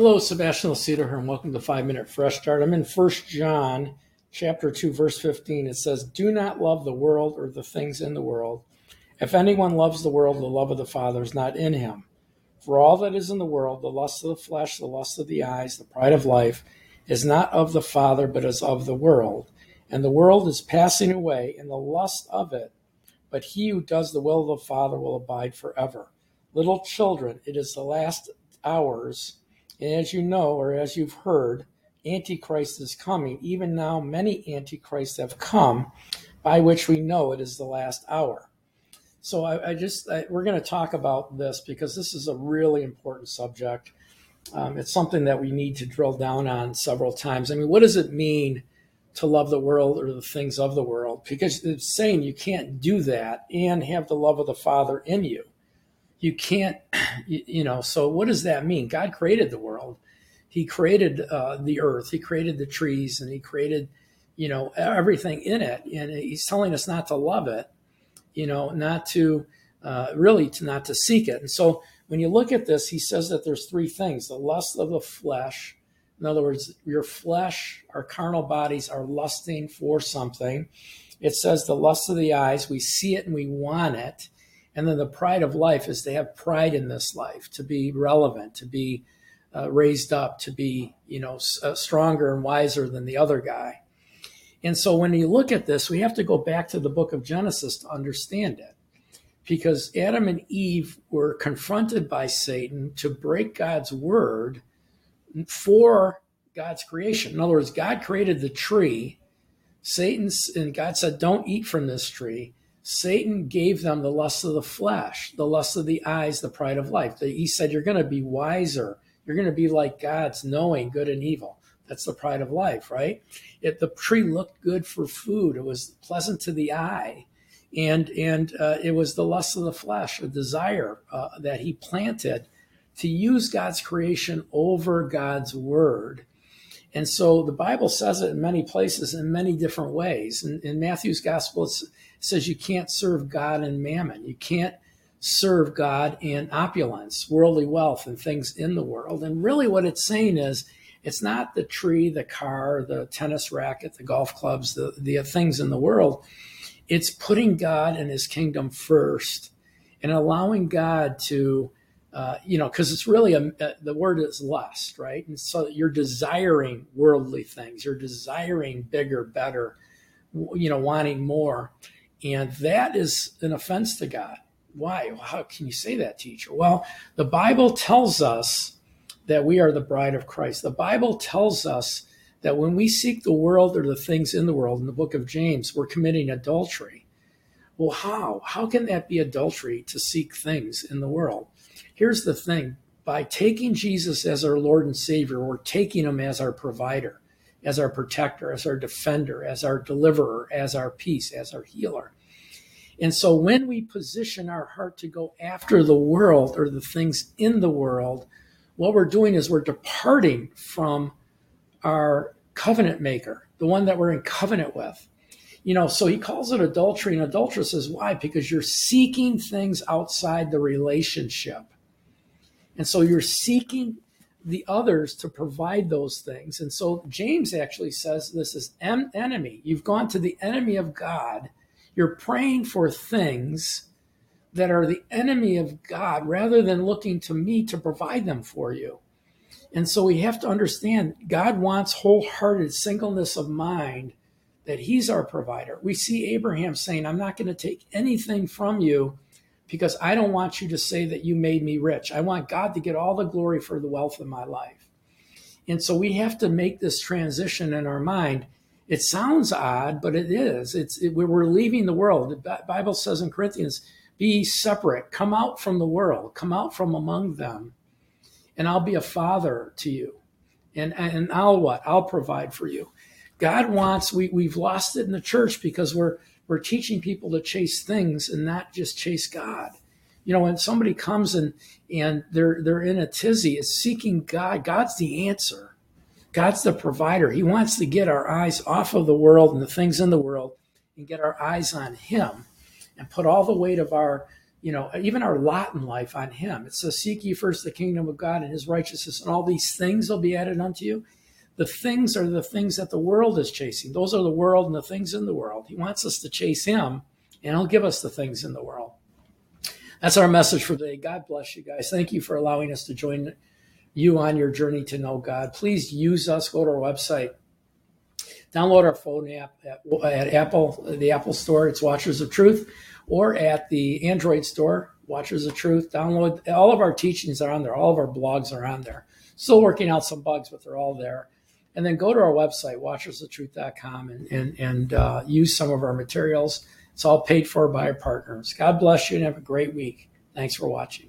Hello, Sebastian Lacido here, and welcome to Five Minute Fresh Start. I'm in First John chapter 2, verse 15. It says, Do not love the world or the things in the world. If anyone loves the world, the love of the Father is not in him. For all that is in the world, the lust of the flesh, the lust of the eyes, the pride of life, is not of the Father, but is of the world. And the world is passing away, and the lust of it. But he who does the will of the Father will abide forever. Little children, it is the last hours as you know, or as you've heard, Antichrist is coming. Even now, many Antichrists have come, by which we know it is the last hour. So I, I just I, we're going to talk about this because this is a really important subject. Um, it's something that we need to drill down on several times. I mean, what does it mean to love the world or the things of the world? Because it's saying you can't do that and have the love of the Father in you you can't, you, know, so what does that mean? God created the world. He created uh, the earth. He created the trees and he created, you know, everything in it. And he's telling us not to love it, you know, not to uh, really to not to seek it. And so when you look at this, he says that there's three things: the lust of the flesh. In other words, your flesh, our carnal bodies are lusting for something. It says the lust of the eyes. We see it and we want it and then the pride of life is to have pride in this life, to be relevant, to be uh, raised up, to be, you know, uh, stronger and wiser than the other guy. And so when you look at this, we have to go back to the book of Genesis to understand it. Because Adam and Eve were confronted by Satan to break God's word for God's creation. In other words, God created the tree. Satan and God said, Don't eat from this tree. Satan gave them the lust of the flesh, the lust of the eyes, the pride of life. He said, You're going to be wiser. You're going to be like God's, knowing good and evil. That's the pride of life, right? It, the tree looked good for food. It was pleasant to the eye. And, and uh, it was the lust of the flesh, a desire uh, that he planted to use God's creation over God's word. And so the Bible says it in many places in many different ways. In, in Matthew's gospel, it's says you can't serve God and mammon. You can't serve God in opulence, worldly wealth, and things in the world. And really, what it's saying is it's not the tree, the car, the tennis racket, the golf clubs, the, the things in the world. It's putting God and his kingdom first and allowing God to, uh, you know, because it's really a, a, the word is lust, right? And so you're desiring worldly things, you're desiring bigger, better, you know, wanting more. And that is an offense to God. Why? How can you say that, teacher? Well, the Bible tells us that we are the bride of Christ. The Bible tells us that when we seek the world or the things in the world, in the book of James, we're committing adultery. Well, how? How can that be adultery to seek things in the world? Here's the thing by taking Jesus as our Lord and Savior, we're taking him as our provider as our protector, as our defender, as our deliverer, as our peace, as our healer. And so when we position our heart to go after the world or the things in the world, what we're doing is we're departing from our covenant maker, the one that we're in covenant with. You know, so he calls it adultery, and adulteress is why? Because you're seeking things outside the relationship. And so you're seeking the others to provide those things. And so James actually says this is en- enemy. You've gone to the enemy of God. You're praying for things that are the enemy of God rather than looking to me to provide them for you. And so we have to understand God wants wholehearted singleness of mind that he's our provider. We see Abraham saying, I'm not going to take anything from you because I don't want you to say that you made me rich. I want God to get all the glory for the wealth of my life. And so we have to make this transition in our mind. It sounds odd, but it is. It's it, we're leaving the world. The Bible says in Corinthians, "Be separate, come out from the world, come out from among them, and I'll be a father to you, and and I'll what? I'll provide for you." God wants. We we've lost it in the church because we're we're teaching people to chase things and not just chase God. You know, when somebody comes and and they're they're in a tizzy, it's seeking God. God's the answer. God's the provider. He wants to get our eyes off of the world and the things in the world and get our eyes on Him and put all the weight of our you know, even our lot in life on Him. It says, Seek ye first the kingdom of God and His righteousness, and all these things will be added unto you. The things are the things that the world is chasing. Those are the world and the things in the world. He wants us to chase Him, and He'll give us the things in the world. That's our message for today. God bless you guys. Thank you for allowing us to join you on your journey to know God. Please use us. Go to our website. Download our phone app at, at Apple, the Apple Store. It's Watchers of Truth or at the Android store, Watchers of Truth. Download all of our teachings are on there. All of our blogs are on there. Still working out some bugs, but they're all there. And then go to our website, watchersoftruth.com, and, and, and uh, use some of our materials. It's all paid for by our partners. God bless you and have a great week. Thanks for watching.